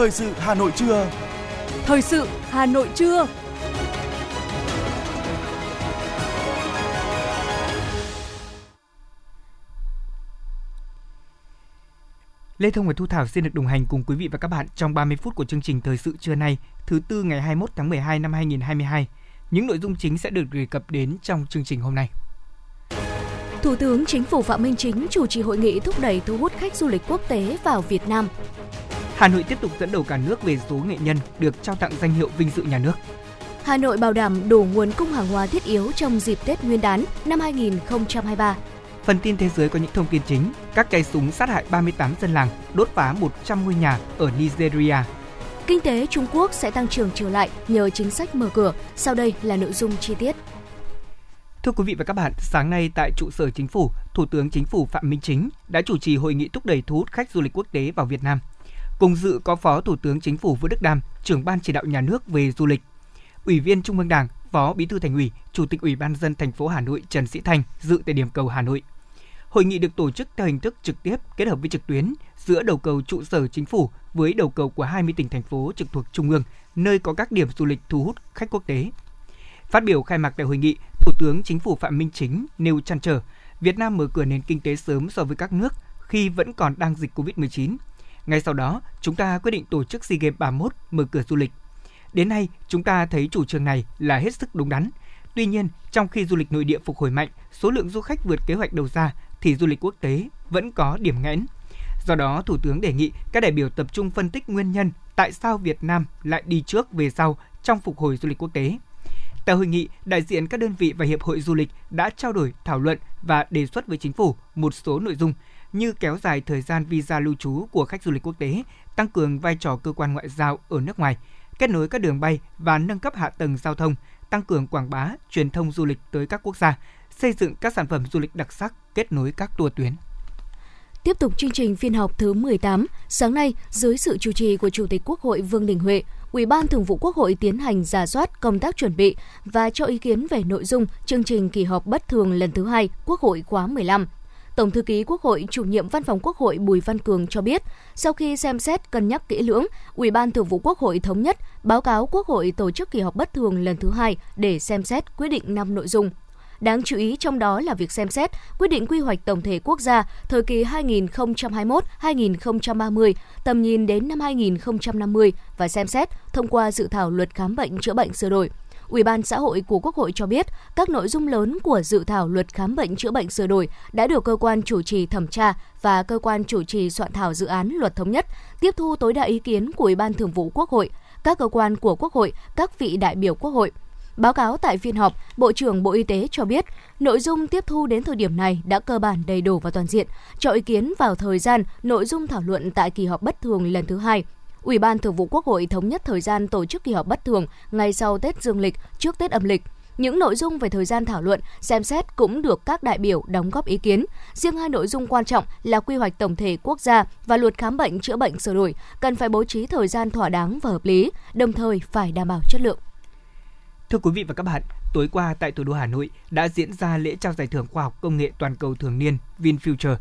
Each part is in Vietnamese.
Thời sự Hà Nội trưa. Thời sự Hà Nội trưa. Lê Thông và Thu Thảo xin được đồng hành cùng quý vị và các bạn trong 30 phút của chương trình Thời sự trưa nay, thứ tư ngày 21 tháng 12 năm 2022. Những nội dung chính sẽ được đề cập đến trong chương trình hôm nay. Thủ tướng Chính phủ Phạm Minh Chính chủ trì hội nghị thúc đẩy thu hút khách du lịch quốc tế vào Việt Nam. Hà Nội tiếp tục dẫn đầu cả nước về số nghệ nhân được trao tặng danh hiệu vinh dự nhà nước. Hà Nội bảo đảm đủ nguồn cung hàng hóa thiết yếu trong dịp Tết Nguyên đán năm 2023. Phần tin thế giới có những thông tin chính. Các tay súng sát hại 38 dân làng, đốt phá 100 ngôi nhà ở Nigeria. Kinh tế Trung Quốc sẽ tăng trưởng trở lại nhờ chính sách mở cửa. Sau đây là nội dung chi tiết. Thưa quý vị và các bạn, sáng nay tại trụ sở chính phủ, Thủ tướng Chính phủ Phạm Minh Chính đã chủ trì hội nghị thúc đẩy thu hút khách du lịch quốc tế vào Việt Nam. Cùng dự có Phó Thủ tướng Chính phủ Vũ Đức Đam, trưởng ban chỉ đạo nhà nước về du lịch. Ủy viên Trung ương Đảng, Phó Bí thư Thành ủy, Chủ tịch Ủy ban dân thành phố Hà Nội Trần Sĩ Thanh dự tại điểm cầu Hà Nội. Hội nghị được tổ chức theo hình thức trực tiếp kết hợp với trực tuyến giữa đầu cầu trụ sở chính phủ với đầu cầu của 20 tỉnh thành phố trực thuộc trung ương, nơi có các điểm du lịch thu hút khách quốc tế. Phát biểu khai mạc tại hội nghị, Thủ tướng Chính phủ Phạm Minh Chính nêu chăn trở Việt Nam mở cửa nền kinh tế sớm so với các nước khi vẫn còn đang dịch Covid-19. Ngay sau đó, chúng ta quyết định tổ chức SEA Games 31 mở cửa du lịch. Đến nay, chúng ta thấy chủ trương này là hết sức đúng đắn. Tuy nhiên, trong khi du lịch nội địa phục hồi mạnh, số lượng du khách vượt kế hoạch đầu ra thì du lịch quốc tế vẫn có điểm nghẽn. Do đó, Thủ tướng đề nghị các đại biểu tập trung phân tích nguyên nhân tại sao Việt Nam lại đi trước về sau trong phục hồi du lịch quốc tế. Tại hội nghị, đại diện các đơn vị và hiệp hội du lịch đã trao đổi, thảo luận và đề xuất với chính phủ một số nội dung như kéo dài thời gian visa lưu trú của khách du lịch quốc tế, tăng cường vai trò cơ quan ngoại giao ở nước ngoài, kết nối các đường bay và nâng cấp hạ tầng giao thông, tăng cường quảng bá, truyền thông du lịch tới các quốc gia, xây dựng các sản phẩm du lịch đặc sắc, kết nối các tour tuyến. Tiếp tục chương trình phiên họp thứ 18, sáng nay, dưới sự chủ trì của Chủ tịch Quốc hội Vương Đình Huệ, Ủy ban Thường vụ Quốc hội tiến hành giả soát công tác chuẩn bị và cho ý kiến về nội dung chương trình kỳ họp bất thường lần thứ hai Quốc hội khóa 15. Tổng thư ký Quốc hội, chủ nhiệm Văn phòng Quốc hội Bùi Văn Cường cho biết, sau khi xem xét cân nhắc kỹ lưỡng, Ủy ban Thường vụ Quốc hội thống nhất báo cáo Quốc hội tổ chức kỳ họp bất thường lần thứ hai để xem xét quyết định 5 nội dung Đáng chú ý trong đó là việc xem xét quyết định quy hoạch tổng thể quốc gia thời kỳ 2021-2030, tầm nhìn đến năm 2050 và xem xét thông qua dự thảo luật khám bệnh chữa bệnh sửa đổi. Ủy ban xã hội của Quốc hội cho biết, các nội dung lớn của dự thảo luật khám bệnh chữa bệnh sửa đổi đã được cơ quan chủ trì thẩm tra và cơ quan chủ trì soạn thảo dự án luật thống nhất, tiếp thu tối đa ý kiến của Ủy ban Thường vụ Quốc hội, các cơ quan của Quốc hội, các vị đại biểu Quốc hội. Báo cáo tại phiên họp, Bộ trưởng Bộ Y tế cho biết, nội dung tiếp thu đến thời điểm này đã cơ bản đầy đủ và toàn diện, cho ý kiến vào thời gian nội dung thảo luận tại kỳ họp bất thường lần thứ hai. Ủy ban Thường vụ Quốc hội thống nhất thời gian tổ chức kỳ họp bất thường ngay sau Tết Dương lịch, trước Tết âm lịch. Những nội dung về thời gian thảo luận, xem xét cũng được các đại biểu đóng góp ý kiến. Riêng hai nội dung quan trọng là quy hoạch tổng thể quốc gia và luật khám bệnh chữa bệnh sửa đổi cần phải bố trí thời gian thỏa đáng và hợp lý, đồng thời phải đảm bảo chất lượng. Thưa quý vị và các bạn, tối qua tại thủ đô Hà Nội đã diễn ra lễ trao giải thưởng khoa học công nghệ toàn cầu thường niên VinFuture.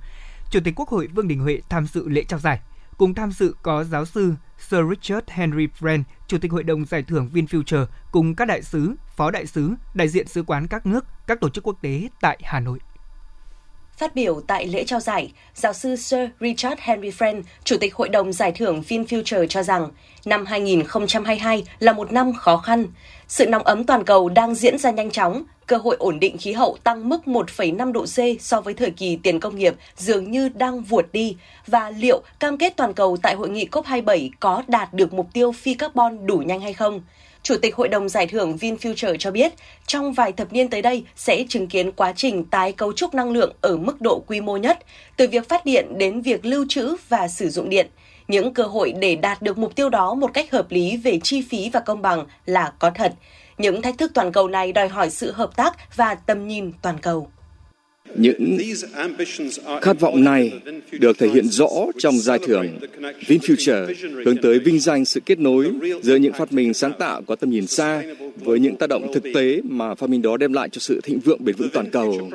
Chủ tịch Quốc hội Vương Đình Huệ tham dự lễ trao giải. Cùng tham dự có giáo sư Sir Richard Henry Friend, Chủ tịch Hội đồng Giải thưởng VinFuture cùng các đại sứ, phó đại sứ, đại diện sứ quán các nước, các tổ chức quốc tế tại Hà Nội. Phát biểu tại lễ trao giải, giáo sư Sir Richard Henry Friend, Chủ tịch Hội đồng Giải thưởng VinFuture cho rằng năm 2022 là một năm khó khăn. Sự nóng ấm toàn cầu đang diễn ra nhanh chóng, cơ hội ổn định khí hậu tăng mức 1,5 độ C so với thời kỳ tiền công nghiệp dường như đang vụt đi và liệu cam kết toàn cầu tại hội nghị COP27 có đạt được mục tiêu phi carbon đủ nhanh hay không? Chủ tịch Hội đồng Giải thưởng VinFuture cho biết, trong vài thập niên tới đây sẽ chứng kiến quá trình tái cấu trúc năng lượng ở mức độ quy mô nhất, từ việc phát điện đến việc lưu trữ và sử dụng điện. Những cơ hội để đạt được mục tiêu đó một cách hợp lý về chi phí và công bằng là có thật. Những thách thức toàn cầu này đòi hỏi sự hợp tác và tầm nhìn toàn cầu. Những khát vọng này được thể hiện rõ trong giải thưởng VinFuture, hướng tới vinh danh sự kết nối giữa những phát minh sáng tạo có tầm nhìn xa với những tác động thực tế mà phát minh đó đem lại cho sự thịnh vượng bền vững toàn cầu.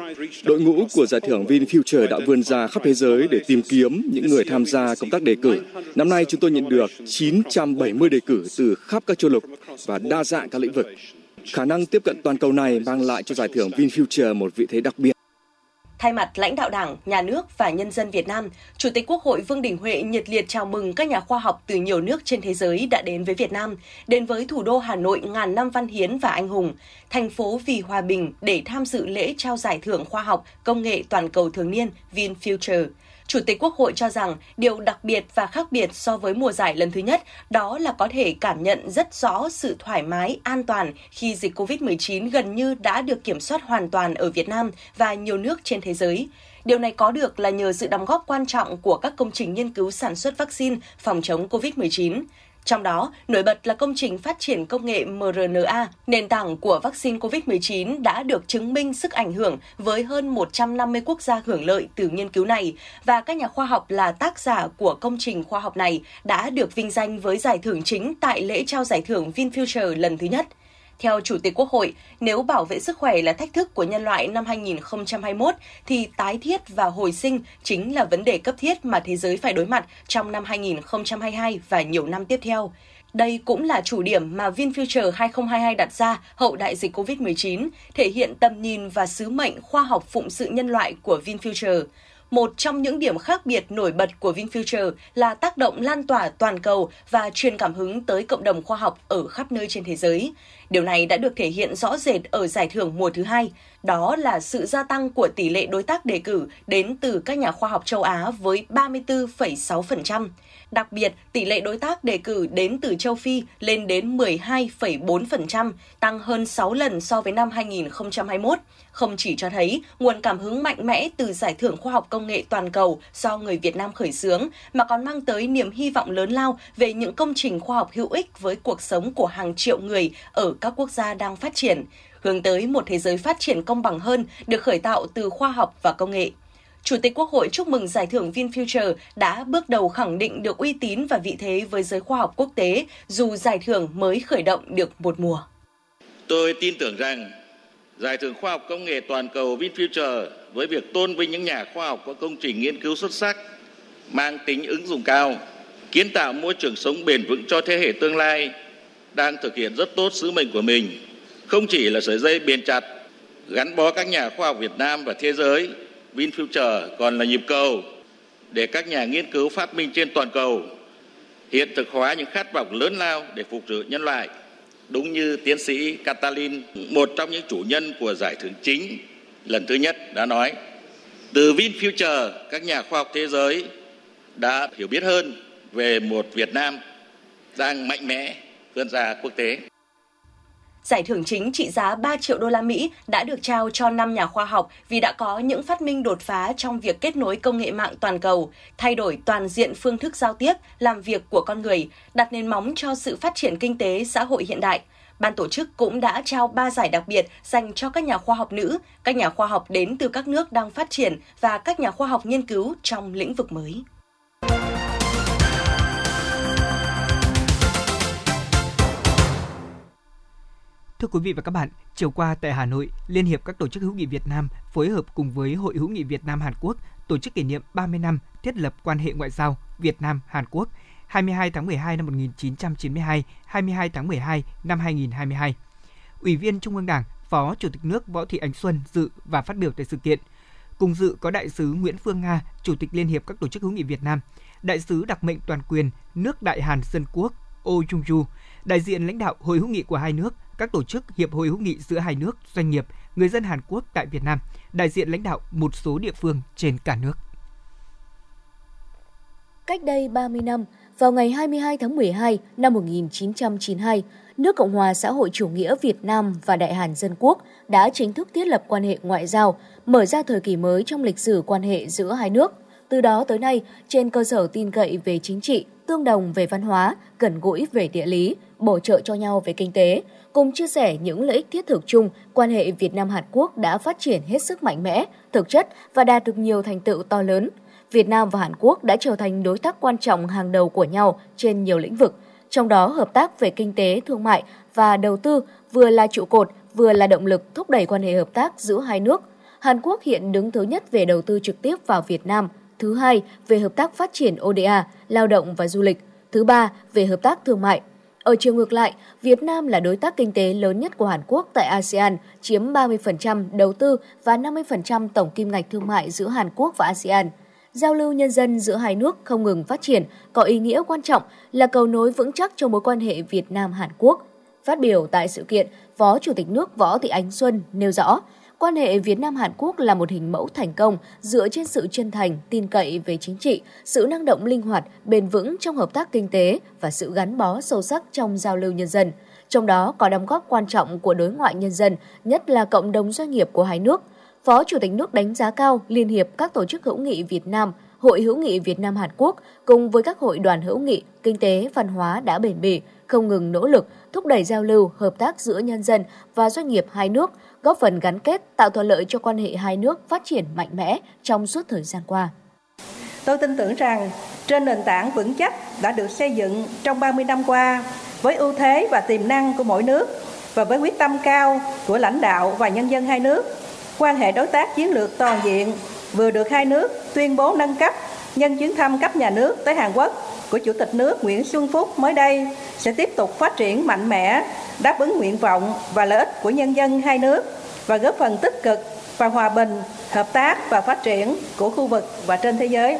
Đội ngũ của giải thưởng VinFuture đã vươn ra khắp thế giới để tìm kiếm những người tham gia công tác đề cử. Năm nay chúng tôi nhận được 970 đề cử từ khắp các châu lục và đa dạng các lĩnh vực. Khả năng tiếp cận toàn cầu này mang lại cho giải thưởng VinFuture một vị thế đặc biệt Thay mặt lãnh đạo Đảng, Nhà nước và nhân dân Việt Nam, Chủ tịch Quốc hội Vương Đình Huệ nhiệt liệt chào mừng các nhà khoa học từ nhiều nước trên thế giới đã đến với Việt Nam, đến với thủ đô Hà Nội ngàn năm văn hiến và anh hùng, thành phố vì hòa bình để tham dự lễ trao giải thưởng khoa học công nghệ toàn cầu thường niên VinFuture. Chủ tịch Quốc hội cho rằng điều đặc biệt và khác biệt so với mùa giải lần thứ nhất đó là có thể cảm nhận rất rõ sự thoải mái, an toàn khi dịch COVID-19 gần như đã được kiểm soát hoàn toàn ở Việt Nam và nhiều nước trên thế giới. Điều này có được là nhờ sự đóng góp quan trọng của các công trình nghiên cứu sản xuất vaccine phòng chống COVID-19. Trong đó, nổi bật là công trình phát triển công nghệ mRNA, nền tảng của vaccine COVID-19 đã được chứng minh sức ảnh hưởng với hơn 150 quốc gia hưởng lợi từ nghiên cứu này. Và các nhà khoa học là tác giả của công trình khoa học này đã được vinh danh với giải thưởng chính tại lễ trao giải thưởng VinFuture lần thứ nhất – theo Chủ tịch Quốc hội, nếu bảo vệ sức khỏe là thách thức của nhân loại năm 2021 thì tái thiết và hồi sinh chính là vấn đề cấp thiết mà thế giới phải đối mặt trong năm 2022 và nhiều năm tiếp theo. Đây cũng là chủ điểm mà VinFuture 2022 đặt ra hậu đại dịch COVID-19, thể hiện tầm nhìn và sứ mệnh khoa học phụng sự nhân loại của VinFuture. Một trong những điểm khác biệt nổi bật của VinFuture là tác động lan tỏa toàn cầu và truyền cảm hứng tới cộng đồng khoa học ở khắp nơi trên thế giới. Điều này đã được thể hiện rõ rệt ở giải thưởng mùa thứ hai, đó là sự gia tăng của tỷ lệ đối tác đề cử đến từ các nhà khoa học châu Á với 34,6%. Đặc biệt, tỷ lệ đối tác đề cử đến từ châu Phi lên đến 12,4%, tăng hơn 6 lần so với năm 2021. Không chỉ cho thấy nguồn cảm hứng mạnh mẽ từ giải thưởng khoa học công nghệ toàn cầu do người Việt Nam khởi xướng, mà còn mang tới niềm hy vọng lớn lao về những công trình khoa học hữu ích với cuộc sống của hàng triệu người ở các quốc gia đang phát triển, hướng tới một thế giới phát triển công bằng hơn được khởi tạo từ khoa học và công nghệ. Chủ tịch Quốc hội chúc mừng giải thưởng VinFuture đã bước đầu khẳng định được uy tín và vị thế với giới khoa học quốc tế, dù giải thưởng mới khởi động được một mùa. Tôi tin tưởng rằng Giải thưởng khoa học công nghệ toàn cầu VinFuture với việc tôn vinh những nhà khoa học có công trình nghiên cứu xuất sắc, mang tính ứng dụng cao, kiến tạo môi trường sống bền vững cho thế hệ tương lai đang thực hiện rất tốt sứ mệnh của mình, không chỉ là sợi dây bền chặt gắn bó các nhà khoa học Việt Nam và thế giới, VinFuture còn là nhịp cầu để các nhà nghiên cứu phát minh trên toàn cầu hiện thực hóa những khát vọng lớn lao để phục vụ nhân loại. Đúng như tiến sĩ Catalin, một trong những chủ nhân của giải thưởng chính lần thứ nhất đã nói, từ VinFuture, các nhà khoa học thế giới đã hiểu biết hơn về một Việt Nam đang mạnh mẽ vươn ra quốc tế. Giải thưởng chính trị giá 3 triệu đô la Mỹ đã được trao cho 5 nhà khoa học vì đã có những phát minh đột phá trong việc kết nối công nghệ mạng toàn cầu, thay đổi toàn diện phương thức giao tiếp, làm việc của con người, đặt nền móng cho sự phát triển kinh tế xã hội hiện đại. Ban tổ chức cũng đã trao 3 giải đặc biệt dành cho các nhà khoa học nữ, các nhà khoa học đến từ các nước đang phát triển và các nhà khoa học nghiên cứu trong lĩnh vực mới. Thưa quý vị và các bạn, chiều qua tại Hà Nội, Liên hiệp các tổ chức hữu nghị Việt Nam phối hợp cùng với Hội hữu nghị Việt Nam Hàn Quốc tổ chức kỷ niệm 30 năm thiết lập quan hệ ngoại giao Việt Nam Hàn Quốc 22 tháng 12 năm 1992, 22 tháng 12 năm 2022. Ủy viên Trung ương Đảng, Phó Chủ tịch nước Võ Thị Ánh Xuân dự và phát biểu tại sự kiện. Cùng dự có đại sứ Nguyễn Phương Nga, Chủ tịch Liên hiệp các tổ chức hữu nghị Việt Nam, đại sứ đặc mệnh toàn quyền nước Đại Hàn Dân Quốc Oh Jung Ju, đại diện lãnh đạo Hội hữu nghị của hai nước, các tổ chức hiệp hội hữu nghị giữa hai nước, doanh nghiệp, người dân Hàn Quốc tại Việt Nam, đại diện lãnh đạo một số địa phương trên cả nước. Cách đây 30 năm, vào ngày 22 tháng 12 năm 1992, nước Cộng hòa xã hội chủ nghĩa Việt Nam và Đại Hàn Dân Quốc đã chính thức thiết lập quan hệ ngoại giao, mở ra thời kỳ mới trong lịch sử quan hệ giữa hai nước. Từ đó tới nay, trên cơ sở tin cậy về chính trị, tương đồng về văn hóa, gần gũi về địa lý, bổ trợ cho nhau về kinh tế, Cùng chia sẻ những lợi ích thiết thực chung, quan hệ Việt Nam Hàn Quốc đã phát triển hết sức mạnh mẽ, thực chất và đạt được nhiều thành tựu to lớn. Việt Nam và Hàn Quốc đã trở thành đối tác quan trọng hàng đầu của nhau trên nhiều lĩnh vực, trong đó hợp tác về kinh tế, thương mại và đầu tư vừa là trụ cột, vừa là động lực thúc đẩy quan hệ hợp tác giữa hai nước. Hàn Quốc hiện đứng thứ nhất về đầu tư trực tiếp vào Việt Nam, thứ hai về hợp tác phát triển ODA, lao động và du lịch, thứ ba về hợp tác thương mại. Ở chiều ngược lại, Việt Nam là đối tác kinh tế lớn nhất của Hàn Quốc tại ASEAN, chiếm 30% đầu tư và 50% tổng kim ngạch thương mại giữa Hàn Quốc và ASEAN. Giao lưu nhân dân giữa hai nước không ngừng phát triển, có ý nghĩa quan trọng là cầu nối vững chắc cho mối quan hệ Việt Nam-Hàn Quốc. Phát biểu tại sự kiện, Phó Chủ tịch nước Võ Thị Ánh Xuân nêu rõ, Quan hệ Việt Nam Hàn Quốc là một hình mẫu thành công dựa trên sự chân thành, tin cậy về chính trị, sự năng động linh hoạt, bền vững trong hợp tác kinh tế và sự gắn bó sâu sắc trong giao lưu nhân dân. Trong đó có đóng góp quan trọng của đối ngoại nhân dân, nhất là cộng đồng doanh nghiệp của hai nước. Phó Chủ tịch nước đánh giá cao Liên hiệp các tổ chức hữu nghị Việt Nam, Hội hữu nghị Việt Nam Hàn Quốc cùng với các hội đoàn hữu nghị, kinh tế, văn hóa đã bền bỉ, không ngừng nỗ lực thúc đẩy giao lưu, hợp tác giữa nhân dân và doanh nghiệp hai nước, góp phần gắn kết, tạo thuận lợi cho quan hệ hai nước phát triển mạnh mẽ trong suốt thời gian qua. Tôi tin tưởng rằng trên nền tảng vững chắc đã được xây dựng trong 30 năm qua với ưu thế và tiềm năng của mỗi nước và với quyết tâm cao của lãnh đạo và nhân dân hai nước, quan hệ đối tác chiến lược toàn diện vừa được hai nước tuyên bố nâng cấp nhân chuyến thăm cấp nhà nước tới Hàn Quốc của Chủ tịch nước Nguyễn Xuân Phúc mới đây sẽ tiếp tục phát triển mạnh mẽ, đáp ứng nguyện vọng và lợi ích của nhân dân hai nước và góp phần tích cực vào hòa bình, hợp tác và phát triển của khu vực và trên thế giới.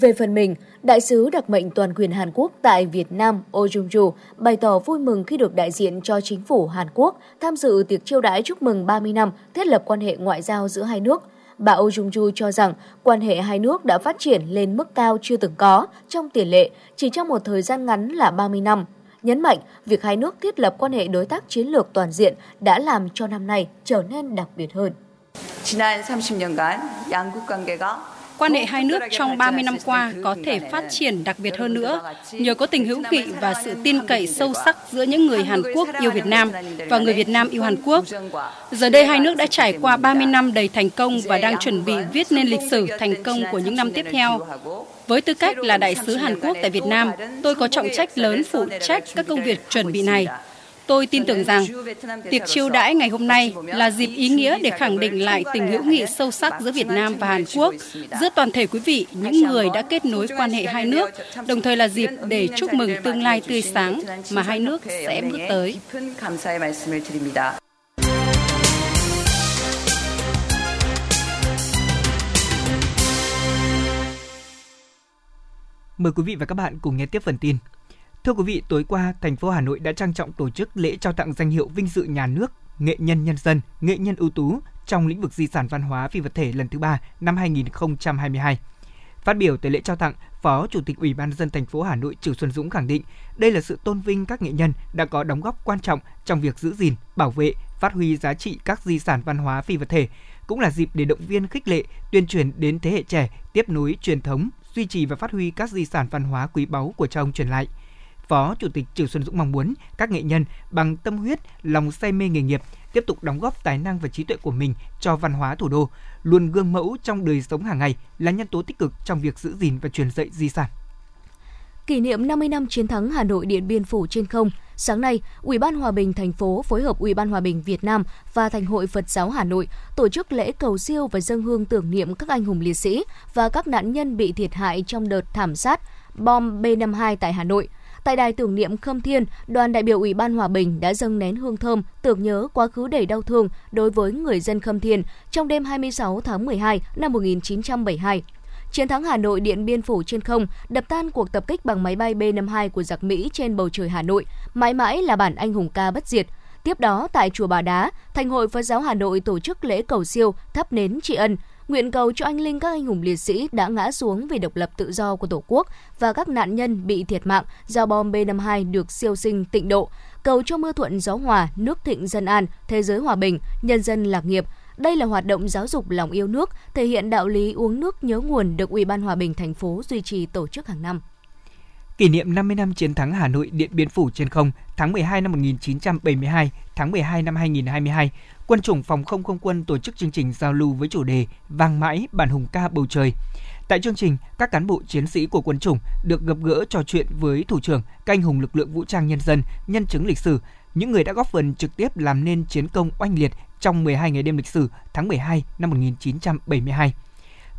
Về phần mình, Đại sứ đặc mệnh toàn quyền Hàn Quốc tại Việt Nam Oh Jung-ju bày tỏ vui mừng khi được đại diện cho chính phủ Hàn Quốc tham dự tiệc chiêu đãi chúc mừng 30 năm thiết lập quan hệ ngoại giao giữa hai nước – bà Oh Jung Ju cho rằng quan hệ hai nước đã phát triển lên mức cao chưa từng có trong tiền lệ chỉ trong một thời gian ngắn là 30 năm. Nhấn mạnh việc hai nước thiết lập quan hệ đối tác chiến lược toàn diện đã làm cho năm nay trở nên đặc biệt hơn. 지난 30년간 양국 관계가 Quan hệ hai nước trong 30 năm qua có thể phát triển đặc biệt hơn nữa nhờ có tình hữu nghị và sự tin cậy sâu sắc giữa những người Hàn Quốc yêu Việt Nam và người Việt Nam yêu Hàn Quốc. Giờ đây hai nước đã trải qua 30 năm đầy thành công và đang chuẩn bị viết nên lịch sử thành công của những năm tiếp theo. Với tư cách là đại sứ Hàn Quốc tại Việt Nam, tôi có trọng trách lớn phụ trách các công việc chuẩn bị này. Tôi tin tưởng rằng tiệc chiêu đãi ngày hôm nay là dịp ý nghĩa để khẳng định lại tình hữu nghị sâu sắc giữa Việt Nam và Hàn Quốc, giữa toàn thể quý vị, những người đã kết nối quan hệ hai nước, đồng thời là dịp để chúc mừng tương lai tươi sáng mà hai nước sẽ bước tới. Mời quý vị và các bạn cùng nghe tiếp phần tin. Thưa quý vị, tối qua, thành phố Hà Nội đã trang trọng tổ chức lễ trao tặng danh hiệu vinh dự nhà nước nghệ nhân nhân dân, nghệ nhân ưu tú trong lĩnh vực di sản văn hóa phi vật thể lần thứ ba năm 2022. Phát biểu tại lễ trao tặng, Phó Chủ tịch Ủy ban dân thành phố Hà Nội Trử Xuân Dũng khẳng định đây là sự tôn vinh các nghệ nhân đã có đóng góp quan trọng trong việc giữ gìn, bảo vệ, phát huy giá trị các di sản văn hóa phi vật thể, cũng là dịp để động viên khích lệ, tuyên truyền đến thế hệ trẻ tiếp nối truyền thống, duy trì và phát huy các di sản văn hóa quý báu của cha ông truyền lại – Phó Chủ tịch Trừ Xuân Dũng mong muốn các nghệ nhân bằng tâm huyết, lòng say mê nghề nghiệp tiếp tục đóng góp tài năng và trí tuệ của mình cho văn hóa thủ đô, luôn gương mẫu trong đời sống hàng ngày là nhân tố tích cực trong việc giữ gìn và truyền dạy di sản. Kỷ niệm 50 năm chiến thắng Hà Nội Điện Biên Phủ trên không, sáng nay, Ủy ban Hòa bình thành phố phối hợp Ủy ban Hòa bình Việt Nam và Thành hội Phật giáo Hà Nội tổ chức lễ cầu siêu và dâng hương tưởng niệm các anh hùng liệt sĩ và các nạn nhân bị thiệt hại trong đợt thảm sát bom B52 tại Hà Nội. Tại đài tưởng niệm Khâm Thiên, đoàn đại biểu Ủy ban Hòa bình đã dâng nén hương thơm tưởng nhớ quá khứ đầy đau thương đối với người dân Khâm Thiên trong đêm 26 tháng 12 năm 1972. Chiến thắng Hà Nội Điện Biên Phủ trên không đập tan cuộc tập kích bằng máy bay B-52 của giặc Mỹ trên bầu trời Hà Nội, mãi mãi là bản anh hùng ca bất diệt. Tiếp đó, tại Chùa Bà Đá, Thành hội Phật giáo Hà Nội tổ chức lễ cầu siêu, thắp nến tri ân, nguyện cầu cho anh linh các anh hùng liệt sĩ đã ngã xuống vì độc lập tự do của Tổ quốc và các nạn nhân bị thiệt mạng do bom B-52 được siêu sinh tịnh độ, cầu cho mưa thuận gió hòa, nước thịnh dân an, thế giới hòa bình, nhân dân lạc nghiệp. Đây là hoạt động giáo dục lòng yêu nước, thể hiện đạo lý uống nước nhớ nguồn được Ủy ban Hòa bình thành phố duy trì tổ chức hàng năm kỷ niệm 50 năm chiến thắng Hà Nội Điện Biên Phủ trên không tháng 12 năm 1972, tháng 12 năm 2022, Quân chủng Phòng không không quân tổ chức chương trình giao lưu với chủ đề Vang mãi bản hùng ca bầu trời. Tại chương trình, các cán bộ chiến sĩ của quân chủng được gặp gỡ trò chuyện với thủ trưởng, canh hùng lực lượng vũ trang nhân dân, nhân chứng lịch sử, những người đã góp phần trực tiếp làm nên chiến công oanh liệt trong 12 ngày đêm lịch sử tháng 12 năm 1972.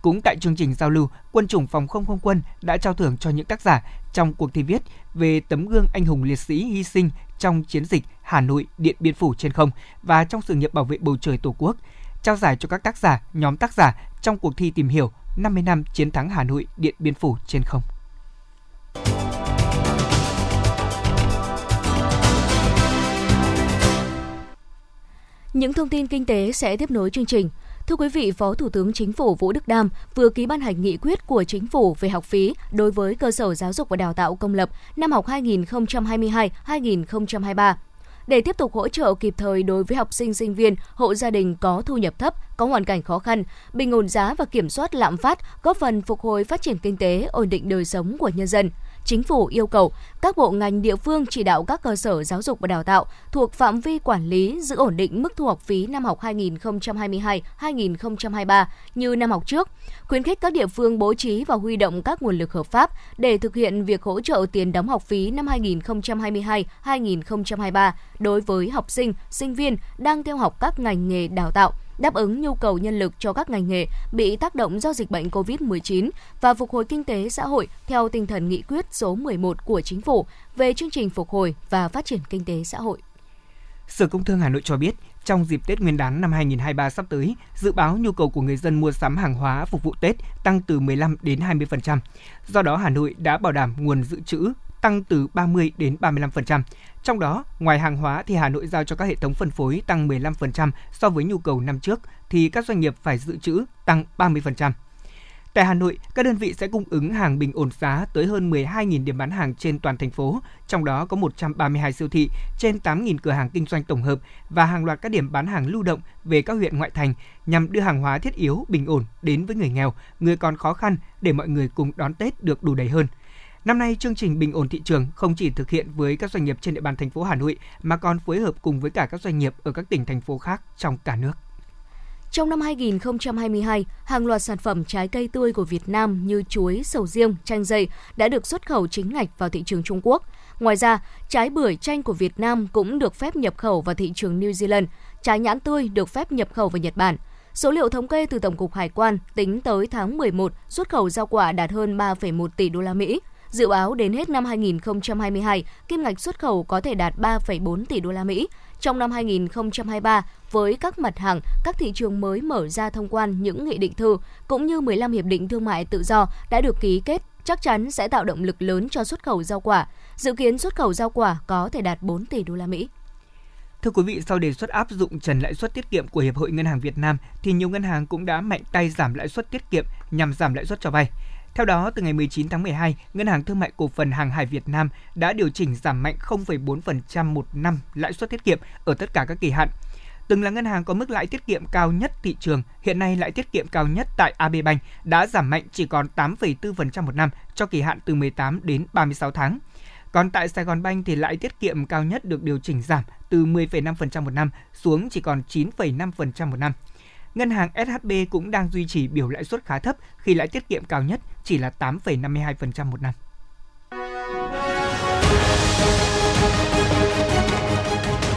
Cũng tại chương trình giao lưu, quân chủng phòng không không quân đã trao thưởng cho những tác giả trong cuộc thi viết về tấm gương anh hùng liệt sĩ hy sinh trong chiến dịch Hà Nội Điện Biên Phủ trên không và trong sự nghiệp bảo vệ bầu trời Tổ quốc, trao giải cho các tác giả, nhóm tác giả trong cuộc thi tìm hiểu 50 năm chiến thắng Hà Nội Điện Biên Phủ trên không. Những thông tin kinh tế sẽ tiếp nối chương trình. Thưa quý vị, Phó Thủ tướng Chính phủ Vũ Đức Đam vừa ký ban hành nghị quyết của Chính phủ về học phí đối với cơ sở giáo dục và đào tạo công lập năm học 2022-2023 để tiếp tục hỗ trợ kịp thời đối với học sinh sinh viên, hộ gia đình có thu nhập thấp, có hoàn cảnh khó khăn, bình ổn giá và kiểm soát lạm phát, góp phần phục hồi phát triển kinh tế, ổn định đời sống của nhân dân. Chính phủ yêu cầu các bộ ngành địa phương chỉ đạo các cơ sở giáo dục và đào tạo thuộc phạm vi quản lý giữ ổn định mức thu học phí năm học 2022-2023 như năm học trước, khuyến khích các địa phương bố trí và huy động các nguồn lực hợp pháp để thực hiện việc hỗ trợ tiền đóng học phí năm 2022-2023 đối với học sinh, sinh viên đang theo học các ngành nghề đào tạo đáp ứng nhu cầu nhân lực cho các ngành nghề bị tác động do dịch bệnh COVID-19 và phục hồi kinh tế xã hội theo tinh thần nghị quyết số 11 của Chính phủ về chương trình phục hồi và phát triển kinh tế xã hội. Sở Công Thương Hà Nội cho biết, trong dịp Tết Nguyên đán năm 2023 sắp tới, dự báo nhu cầu của người dân mua sắm hàng hóa phục vụ Tết tăng từ 15 đến 20%. Do đó, Hà Nội đã bảo đảm nguồn dự trữ tăng từ 30 đến 35%. Trong đó, ngoài hàng hóa thì Hà Nội giao cho các hệ thống phân phối tăng 15% so với nhu cầu năm trước thì các doanh nghiệp phải dự trữ tăng 30%. Tại Hà Nội, các đơn vị sẽ cung ứng hàng bình ổn giá tới hơn 12.000 điểm bán hàng trên toàn thành phố, trong đó có 132 siêu thị, trên 8.000 cửa hàng kinh doanh tổng hợp và hàng loạt các điểm bán hàng lưu động về các huyện ngoại thành nhằm đưa hàng hóa thiết yếu bình ổn đến với người nghèo, người còn khó khăn để mọi người cùng đón Tết được đủ đầy hơn – Năm nay, chương trình bình ổn thị trường không chỉ thực hiện với các doanh nghiệp trên địa bàn thành phố Hà Nội mà còn phối hợp cùng với cả các doanh nghiệp ở các tỉnh thành phố khác trong cả nước. Trong năm 2022, hàng loạt sản phẩm trái cây tươi của Việt Nam như chuối, sầu riêng, chanh dây đã được xuất khẩu chính ngạch vào thị trường Trung Quốc. Ngoài ra, trái bưởi chanh của Việt Nam cũng được phép nhập khẩu vào thị trường New Zealand, trái nhãn tươi được phép nhập khẩu vào Nhật Bản. Số liệu thống kê từ Tổng cục Hải quan tính tới tháng 11, xuất khẩu rau quả đạt hơn 3,1 tỷ đô la Mỹ, Dự báo đến hết năm 2022, kim ngạch xuất khẩu có thể đạt 3,4 tỷ đô la Mỹ. Trong năm 2023, với các mặt hàng, các thị trường mới mở ra thông quan những nghị định thư cũng như 15 hiệp định thương mại tự do đã được ký kết chắc chắn sẽ tạo động lực lớn cho xuất khẩu rau quả. Dự kiến xuất khẩu rau quả có thể đạt 4 tỷ đô la Mỹ. Thưa quý vị, sau đề xuất áp dụng trần lãi suất tiết kiệm của Hiệp hội Ngân hàng Việt Nam thì nhiều ngân hàng cũng đã mạnh tay giảm lãi suất tiết kiệm nhằm giảm lãi suất cho vay. Theo đó, từ ngày 19 tháng 12, Ngân hàng Thương mại Cổ phần Hàng hải Việt Nam đã điều chỉnh giảm mạnh 0,4% một năm lãi suất tiết kiệm ở tất cả các kỳ hạn. Từng là ngân hàng có mức lãi tiết kiệm cao nhất thị trường, hiện nay lãi tiết kiệm cao nhất tại AB Bank đã giảm mạnh chỉ còn 8,4% một năm cho kỳ hạn từ 18 đến 36 tháng. Còn tại Sài Gòn Bank thì lãi tiết kiệm cao nhất được điều chỉnh giảm từ 10,5% một năm xuống chỉ còn 9,5% một năm. Ngân hàng SHB cũng đang duy trì biểu lãi suất khá thấp khi lãi tiết kiệm cao nhất chỉ là 8,52% một năm.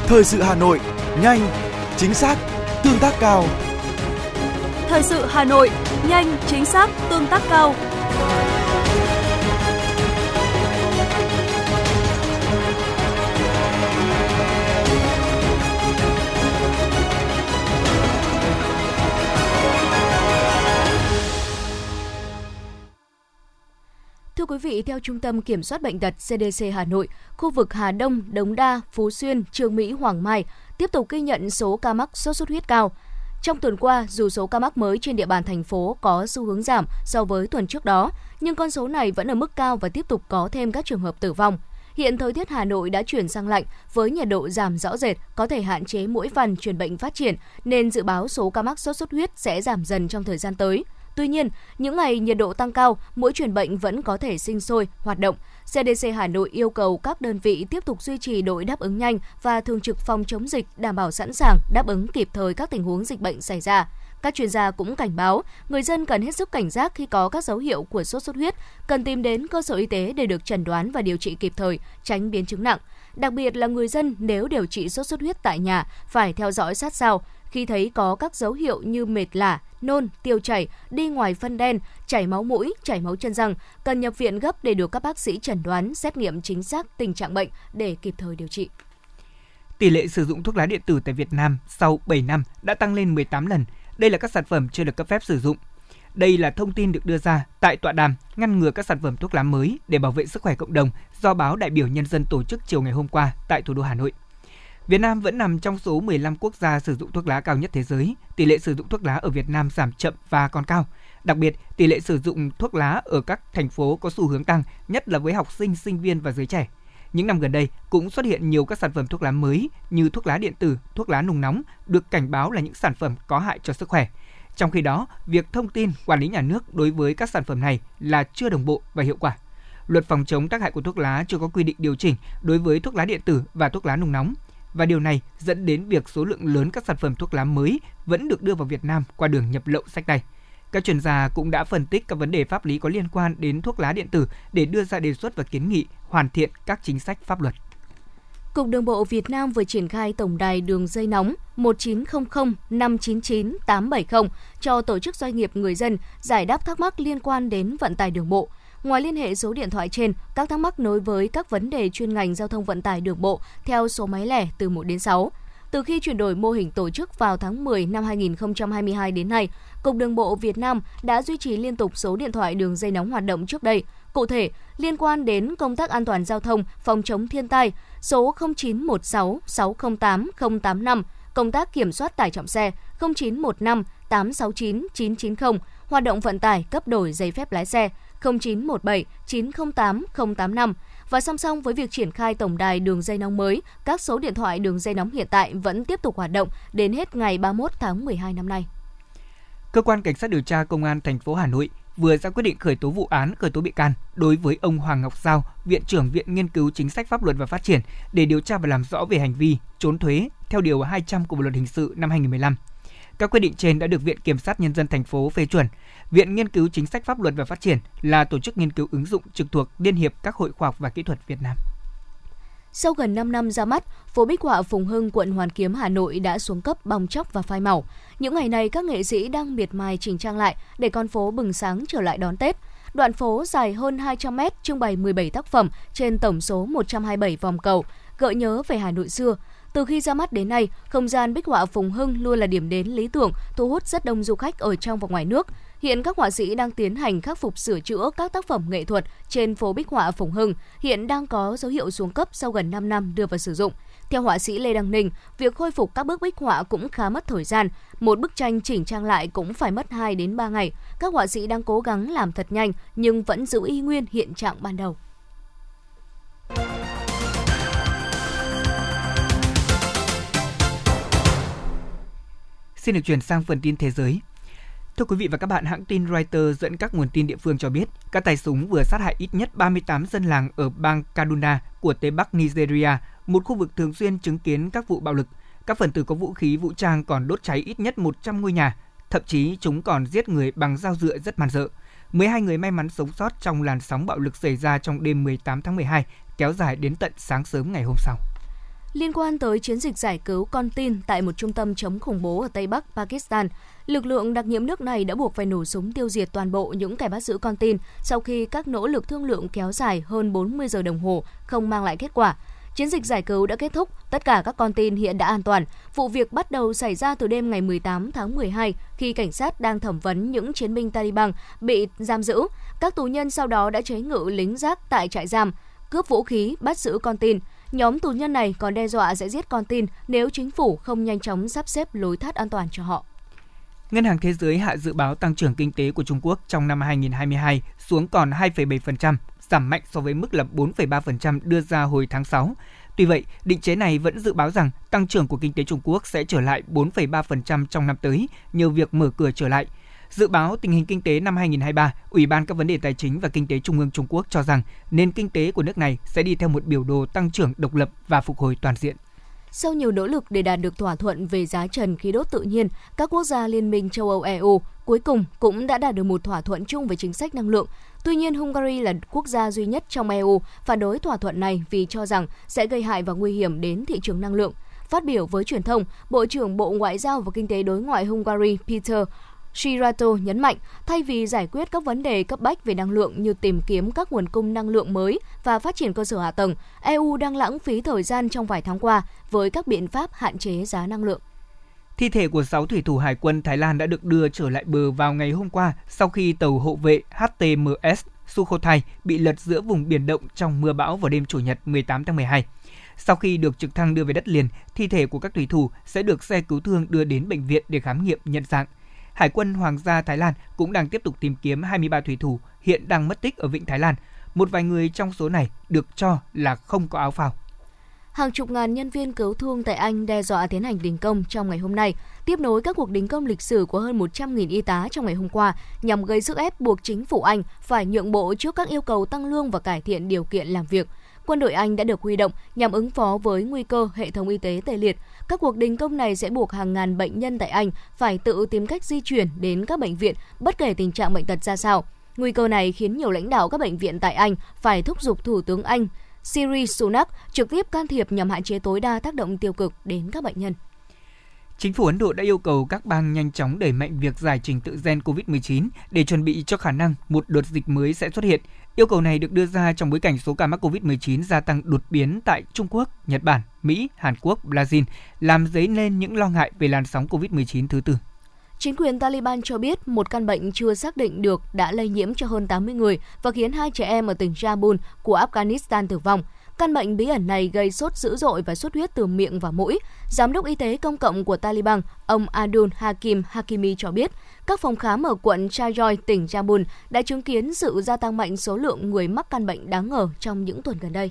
Thời sự Hà Nội, nhanh, chính xác, tương tác cao. Thời sự Hà Nội, nhanh, chính xác, tương tác cao. Thưa quý vị, theo Trung tâm Kiểm soát Bệnh tật CDC Hà Nội, khu vực Hà Đông, Đống Đa, Phú Xuyên, Trường Mỹ, Hoàng Mai tiếp tục ghi nhận số ca mắc sốt xuất huyết cao. Trong tuần qua, dù số ca mắc mới trên địa bàn thành phố có xu hướng giảm so với tuần trước đó, nhưng con số này vẫn ở mức cao và tiếp tục có thêm các trường hợp tử vong. Hiện thời tiết Hà Nội đã chuyển sang lạnh với nhiệt độ giảm rõ rệt, có thể hạn chế mũi vằn truyền bệnh phát triển nên dự báo số ca mắc sốt xuất huyết sẽ giảm dần trong thời gian tới. Tuy nhiên, những ngày nhiệt độ tăng cao, mỗi truyền bệnh vẫn có thể sinh sôi, hoạt động. CDC Hà Nội yêu cầu các đơn vị tiếp tục duy trì đội đáp ứng nhanh và thường trực phòng chống dịch đảm bảo sẵn sàng đáp ứng kịp thời các tình huống dịch bệnh xảy ra. Các chuyên gia cũng cảnh báo, người dân cần hết sức cảnh giác khi có các dấu hiệu của sốt xuất huyết, cần tìm đến cơ sở y tế để được chẩn đoán và điều trị kịp thời, tránh biến chứng nặng. Đặc biệt là người dân nếu điều trị sốt xuất huyết tại nhà phải theo dõi sát sao khi thấy có các dấu hiệu như mệt lả, nôn, tiêu chảy, đi ngoài phân đen, chảy máu mũi, chảy máu chân răng, cần nhập viện gấp để được các bác sĩ chẩn đoán, xét nghiệm chính xác tình trạng bệnh để kịp thời điều trị. Tỷ lệ sử dụng thuốc lá điện tử tại Việt Nam sau 7 năm đã tăng lên 18 lần. Đây là các sản phẩm chưa được cấp phép sử dụng. Đây là thông tin được đưa ra tại tọa đàm ngăn ngừa các sản phẩm thuốc lá mới để bảo vệ sức khỏe cộng đồng do báo Đại biểu Nhân dân tổ chức chiều ngày hôm qua tại thủ đô Hà Nội. Việt Nam vẫn nằm trong số 15 quốc gia sử dụng thuốc lá cao nhất thế giới. Tỷ lệ sử dụng thuốc lá ở Việt Nam giảm chậm và còn cao. Đặc biệt, tỷ lệ sử dụng thuốc lá ở các thành phố có xu hướng tăng, nhất là với học sinh, sinh viên và giới trẻ. Những năm gần đây cũng xuất hiện nhiều các sản phẩm thuốc lá mới như thuốc lá điện tử, thuốc lá nung nóng được cảnh báo là những sản phẩm có hại cho sức khỏe. Trong khi đó, việc thông tin quản lý nhà nước đối với các sản phẩm này là chưa đồng bộ và hiệu quả. Luật phòng chống tác hại của thuốc lá chưa có quy định điều chỉnh đối với thuốc lá điện tử và thuốc lá nung nóng và điều này dẫn đến việc số lượng lớn các sản phẩm thuốc lá mới vẫn được đưa vào Việt Nam qua đường nhập lậu sách tay. Các chuyên gia cũng đã phân tích các vấn đề pháp lý có liên quan đến thuốc lá điện tử để đưa ra đề xuất và kiến nghị hoàn thiện các chính sách pháp luật. Cục Đường bộ Việt Nam vừa triển khai tổng đài đường dây nóng 1900 599 870 cho tổ chức doanh nghiệp người dân giải đáp thắc mắc liên quan đến vận tải đường bộ. Ngoài liên hệ số điện thoại trên, các thắc mắc nối với các vấn đề chuyên ngành giao thông vận tải đường bộ theo số máy lẻ từ 1 đến 6. Từ khi chuyển đổi mô hình tổ chức vào tháng 10 năm 2022 đến nay, Cục Đường bộ Việt Nam đã duy trì liên tục số điện thoại đường dây nóng hoạt động trước đây. Cụ thể, liên quan đến công tác an toàn giao thông, phòng chống thiên tai, số 0916 608 085, công tác kiểm soát tải trọng xe 0915 869 990, hoạt động vận tải cấp đổi giấy phép lái xe 0917 908 085 và song song với việc triển khai tổng đài đường dây nóng mới, các số điện thoại đường dây nóng hiện tại vẫn tiếp tục hoạt động đến hết ngày 31 tháng 12 năm nay. Cơ quan cảnh sát điều tra công an thành phố Hà Nội vừa ra quyết định khởi tố vụ án khởi tố bị can đối với ông Hoàng Ngọc Giao, viện trưởng Viện Nghiên cứu Chính sách Pháp luật và Phát triển để điều tra và làm rõ về hành vi trốn thuế theo điều 200 của Bộ luật hình sự năm 2015. Các quyết định trên đã được Viện Kiểm sát Nhân dân thành phố phê chuẩn. Viện Nghiên cứu Chính sách Pháp luật và Phát triển là tổ chức nghiên cứu ứng dụng trực thuộc Liên hiệp các hội khoa học và kỹ thuật Việt Nam. Sau gần 5 năm ra mắt, phố bích họa Phùng Hưng, quận Hoàn Kiếm, Hà Nội đã xuống cấp bong chóc và phai màu. Những ngày này, các nghệ sĩ đang miệt mài chỉnh trang lại để con phố bừng sáng trở lại đón Tết. Đoạn phố dài hơn 200 mét, trưng bày 17 tác phẩm trên tổng số 127 vòng cầu, gợi nhớ về Hà Nội xưa. Từ khi ra mắt đến nay, không gian bích họa Phùng Hưng luôn là điểm đến lý tưởng, thu hút rất đông du khách ở trong và ngoài nước. Hiện các họa sĩ đang tiến hành khắc phục sửa chữa các tác phẩm nghệ thuật trên phố bích họa Phùng Hưng, hiện đang có dấu hiệu xuống cấp sau gần 5 năm đưa vào sử dụng. Theo họa sĩ Lê Đăng Ninh, việc khôi phục các bức bích họa cũng khá mất thời gian. Một bức tranh chỉnh trang lại cũng phải mất 2 đến 3 ngày. Các họa sĩ đang cố gắng làm thật nhanh nhưng vẫn giữ y nguyên hiện trạng ban đầu. Xin được chuyển sang phần tin thế giới. Thưa quý vị và các bạn, hãng tin Reuters dẫn các nguồn tin địa phương cho biết, các tay súng vừa sát hại ít nhất 38 dân làng ở bang Kaduna của Tây Bắc Nigeria, một khu vực thường xuyên chứng kiến các vụ bạo lực. Các phần tử có vũ khí vũ trang còn đốt cháy ít nhất 100 ngôi nhà, thậm chí chúng còn giết người bằng dao dựa rất man dợ. 12 người may mắn sống sót trong làn sóng bạo lực xảy ra trong đêm 18 tháng 12, kéo dài đến tận sáng sớm ngày hôm sau. Liên quan tới chiến dịch giải cứu con tin tại một trung tâm chống khủng bố ở Tây Bắc Pakistan, lực lượng đặc nhiệm nước này đã buộc phải nổ súng tiêu diệt toàn bộ những kẻ bắt giữ con tin sau khi các nỗ lực thương lượng kéo dài hơn 40 giờ đồng hồ không mang lại kết quả. Chiến dịch giải cứu đã kết thúc, tất cả các con tin hiện đã an toàn. Vụ việc bắt đầu xảy ra từ đêm ngày 18 tháng 12 khi cảnh sát đang thẩm vấn những chiến binh Taliban bị giam giữ. Các tù nhân sau đó đã chế ngự lính gác tại trại giam, cướp vũ khí, bắt giữ con tin. Nhóm tù nhân này còn đe dọa sẽ giết con tin nếu chính phủ không nhanh chóng sắp xếp lối thoát an toàn cho họ. Ngân hàng Thế giới hạ dự báo tăng trưởng kinh tế của Trung Quốc trong năm 2022 xuống còn 2,7%, giảm mạnh so với mức là 4,3% đưa ra hồi tháng 6. Tuy vậy, định chế này vẫn dự báo rằng tăng trưởng của kinh tế Trung Quốc sẽ trở lại 4,3% trong năm tới nhờ việc mở cửa trở lại. Dự báo tình hình kinh tế năm 2023, Ủy ban các vấn đề tài chính và kinh tế Trung ương Trung Quốc cho rằng nền kinh tế của nước này sẽ đi theo một biểu đồ tăng trưởng độc lập và phục hồi toàn diện. Sau nhiều nỗ lực để đạt được thỏa thuận về giá trần khí đốt tự nhiên, các quốc gia Liên minh châu Âu EU cuối cùng cũng đã đạt được một thỏa thuận chung về chính sách năng lượng. Tuy nhiên, Hungary là quốc gia duy nhất trong EU phản đối thỏa thuận này vì cho rằng sẽ gây hại và nguy hiểm đến thị trường năng lượng. Phát biểu với truyền thông, Bộ trưởng Bộ Ngoại giao và Kinh tế đối ngoại Hungary Peter Shirato nhấn mạnh, thay vì giải quyết các vấn đề cấp bách về năng lượng như tìm kiếm các nguồn cung năng lượng mới và phát triển cơ sở hạ tầng, EU đang lãng phí thời gian trong vài tháng qua với các biện pháp hạn chế giá năng lượng. Thi thể của 6 thủy thủ hải quân Thái Lan đã được đưa trở lại bờ vào ngày hôm qua sau khi tàu hộ vệ HTMS Sukhothai bị lật giữa vùng biển động trong mưa bão vào đêm Chủ nhật 18 tháng 12. Sau khi được trực thăng đưa về đất liền, thi thể của các thủy thủ sẽ được xe cứu thương đưa đến bệnh viện để khám nghiệm nhận dạng. Hải quân Hoàng gia Thái Lan cũng đang tiếp tục tìm kiếm 23 thủy thủ hiện đang mất tích ở vịnh Thái Lan. Một vài người trong số này được cho là không có áo phao. Hàng chục ngàn nhân viên cứu thương tại Anh đe dọa tiến hành đình công trong ngày hôm nay, tiếp nối các cuộc đình công lịch sử của hơn 100.000 y tá trong ngày hôm qua nhằm gây sức ép buộc chính phủ Anh phải nhượng bộ trước các yêu cầu tăng lương và cải thiện điều kiện làm việc – quân đội Anh đã được huy động nhằm ứng phó với nguy cơ hệ thống y tế tê liệt. Các cuộc đình công này sẽ buộc hàng ngàn bệnh nhân tại Anh phải tự tìm cách di chuyển đến các bệnh viện, bất kể tình trạng bệnh tật ra sao. Nguy cơ này khiến nhiều lãnh đạo các bệnh viện tại Anh phải thúc giục Thủ tướng Anh Siri Sunak trực tiếp can thiệp nhằm hạn chế tối đa tác động tiêu cực đến các bệnh nhân. Chính phủ Ấn Độ đã yêu cầu các bang nhanh chóng đẩy mạnh việc giải trình tự gen COVID-19 để chuẩn bị cho khả năng một đợt dịch mới sẽ xuất hiện. Yêu cầu này được đưa ra trong bối cảnh số ca mắc COVID-19 gia tăng đột biến tại Trung Quốc, Nhật Bản, Mỹ, Hàn Quốc, Brazil, làm dấy lên những lo ngại về làn sóng COVID-19 thứ tư. Chính quyền Taliban cho biết một căn bệnh chưa xác định được đã lây nhiễm cho hơn 80 người và khiến hai trẻ em ở tỉnh Jabul của Afghanistan tử vong. Căn bệnh bí ẩn này gây sốt dữ dội và xuất huyết từ miệng và mũi. Giám đốc y tế công cộng của Taliban, ông Adul Hakim Hakimi cho biết, các phòng khám ở quận Chajoy, tỉnh Jammun đã chứng kiến sự gia tăng mạnh số lượng người mắc căn bệnh đáng ngờ trong những tuần gần đây.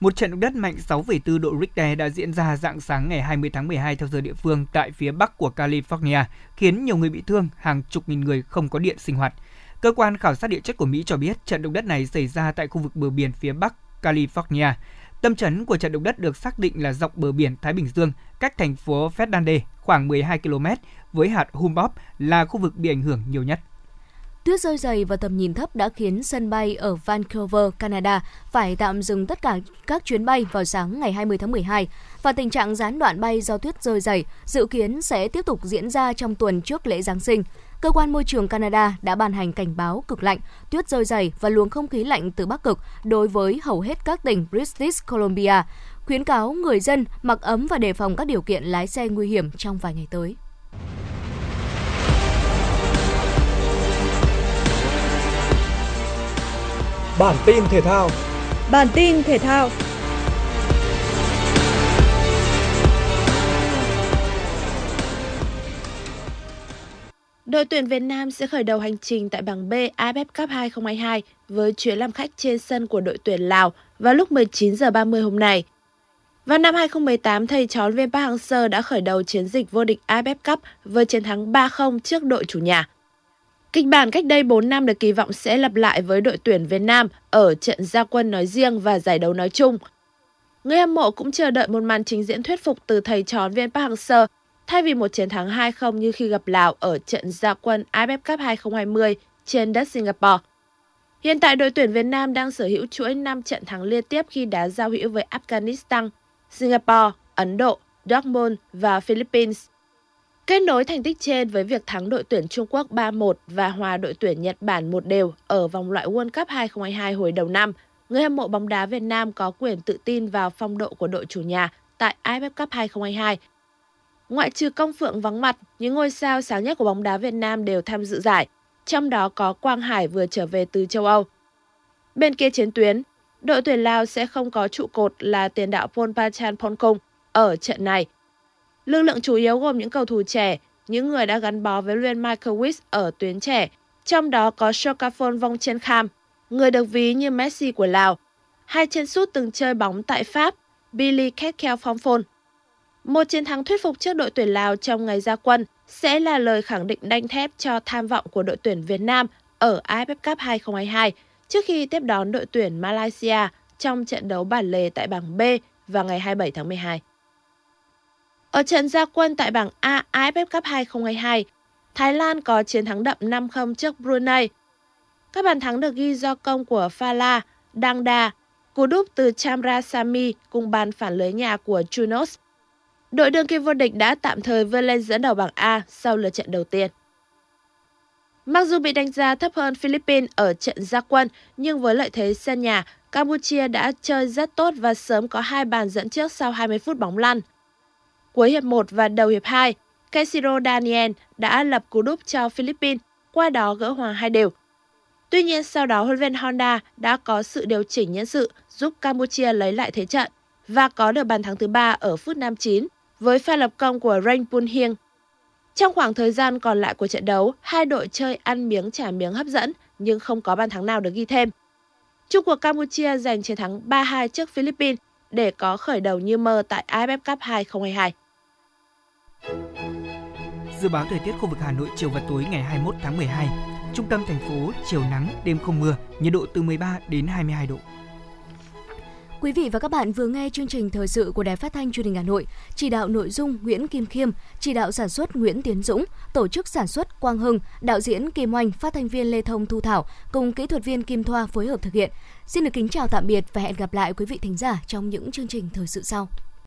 Một trận động đất mạnh 6,4 độ Richter đã diễn ra dạng sáng ngày 20 tháng 12 theo giờ địa phương tại phía bắc của California, khiến nhiều người bị thương, hàng chục nghìn người không có điện sinh hoạt. Cơ quan khảo sát địa chất của Mỹ cho biết trận động đất này xảy ra tại khu vực bờ biển phía bắc California. Tâm chấn của trận động đất được xác định là dọc bờ biển Thái Bình Dương, cách thành phố Fernandez khoảng 12 km, với hạt Humboldt là khu vực bị ảnh hưởng nhiều nhất. Tuyết rơi dày và tầm nhìn thấp đã khiến sân bay ở Vancouver, Canada phải tạm dừng tất cả các chuyến bay vào sáng ngày 20 tháng 12 và tình trạng gián đoạn bay do tuyết rơi dày dự kiến sẽ tiếp tục diễn ra trong tuần trước lễ Giáng sinh cơ quan môi trường Canada đã ban hành cảnh báo cực lạnh, tuyết rơi dày và luồng không khí lạnh từ Bắc Cực đối với hầu hết các tỉnh British Columbia, khuyến cáo người dân mặc ấm và đề phòng các điều kiện lái xe nguy hiểm trong vài ngày tới. Bản tin thể thao Bản tin thể thao Đội tuyển Việt Nam sẽ khởi đầu hành trình tại bảng B AFF Cup 2022 với chuyến làm khách trên sân của đội tuyển Lào vào lúc 19h30 hôm nay. Vào năm 2018, thầy trò viên Park Hang-seo đã khởi đầu chiến dịch vô địch AFF Cup với chiến thắng 3-0 trước đội chủ nhà. Kịch bản cách đây 4 năm được kỳ vọng sẽ lặp lại với đội tuyển Việt Nam ở trận gia quân nói riêng và giải đấu nói chung. Người hâm mộ cũng chờ đợi một màn trình diễn thuyết phục từ thầy trò viên Park Hang-seo thay vì một chiến thắng 2-0 như khi gặp Lào ở trận gia quân AFF Cup 2020 trên đất Singapore. Hiện tại đội tuyển Việt Nam đang sở hữu chuỗi 5 trận thắng liên tiếp khi đá giao hữu với Afghanistan, Singapore, Ấn Độ, Dortmund và Philippines. Kết nối thành tích trên với việc thắng đội tuyển Trung Quốc 3-1 và hòa đội tuyển Nhật Bản một đều ở vòng loại World Cup 2022 hồi đầu năm, người hâm mộ bóng đá Việt Nam có quyền tự tin vào phong độ của đội chủ nhà tại AFF Cup 2022 Ngoại trừ Công Phượng vắng mặt, những ngôi sao sáng nhất của bóng đá Việt Nam đều tham dự giải, trong đó có Quang Hải vừa trở về từ châu Âu. Bên kia chiến tuyến, đội tuyển Lào sẽ không có trụ cột là tiền đạo Ponpachan Ponkong ở trận này. Lực lượng chủ yếu gồm những cầu thủ trẻ, những người đã gắn bó với Luyện Michael Wiss ở tuyến trẻ, trong đó có Sokafon Vong Chen Kham, người được ví như Messi của Lào, hai chân sút từng chơi bóng tại Pháp, Billy Ketkel Phong Phôn một chiến thắng thuyết phục trước đội tuyển Lào trong ngày ra quân sẽ là lời khẳng định đanh thép cho tham vọng của đội tuyển Việt Nam ở AFF Cup 2022 trước khi tiếp đón đội tuyển Malaysia trong trận đấu bản lề tại bảng B vào ngày 27 tháng 12. Ở trận gia quân tại bảng A AFF Cup 2022, Thái Lan có chiến thắng đậm 5-0 trước Brunei. Các bàn thắng được ghi do công của Fala, Dangda, cú đúp từ Chamra Sami cùng bàn phản lưới nhà của Junos. Đội đương kim vô địch đã tạm thời vươn lên dẫn đầu bảng A sau lượt trận đầu tiên. Mặc dù bị đánh giá thấp hơn Philippines ở trận gia quân, nhưng với lợi thế sân nhà, Campuchia đã chơi rất tốt và sớm có hai bàn dẫn trước sau 20 phút bóng lăn. Cuối hiệp 1 và đầu hiệp 2, Casiro Daniel đã lập cú đúp cho Philippines, qua đó gỡ hòa hai đều. Tuy nhiên sau đó huấn luyện Honda đã có sự điều chỉnh nhân sự giúp Campuchia lấy lại thế trận và có được bàn thắng thứ ba ở phút 59 với pha lập công của Rain Punhieng. Trong khoảng thời gian còn lại của trận đấu, hai đội chơi ăn miếng trả miếng hấp dẫn nhưng không có bàn thắng nào được ghi thêm. Trung cuộc Campuchia giành chiến thắng 3-2 trước Philippines để có khởi đầu như mơ tại AFF Cup 2022. Dự báo thời tiết khu vực Hà Nội chiều và tối ngày 21 tháng 12. Trung tâm thành phố chiều nắng, đêm không mưa, nhiệt độ từ 13 đến 22 độ. Quý vị và các bạn vừa nghe chương trình thời sự của Đài Phát thanh Truyền hình Hà Nội, chỉ đạo nội dung Nguyễn Kim Khiêm, chỉ đạo sản xuất Nguyễn Tiến Dũng, tổ chức sản xuất Quang Hưng, đạo diễn Kim Oanh, phát thanh viên Lê Thông Thu Thảo cùng kỹ thuật viên Kim Thoa phối hợp thực hiện. Xin được kính chào tạm biệt và hẹn gặp lại quý vị thính giả trong những chương trình thời sự sau.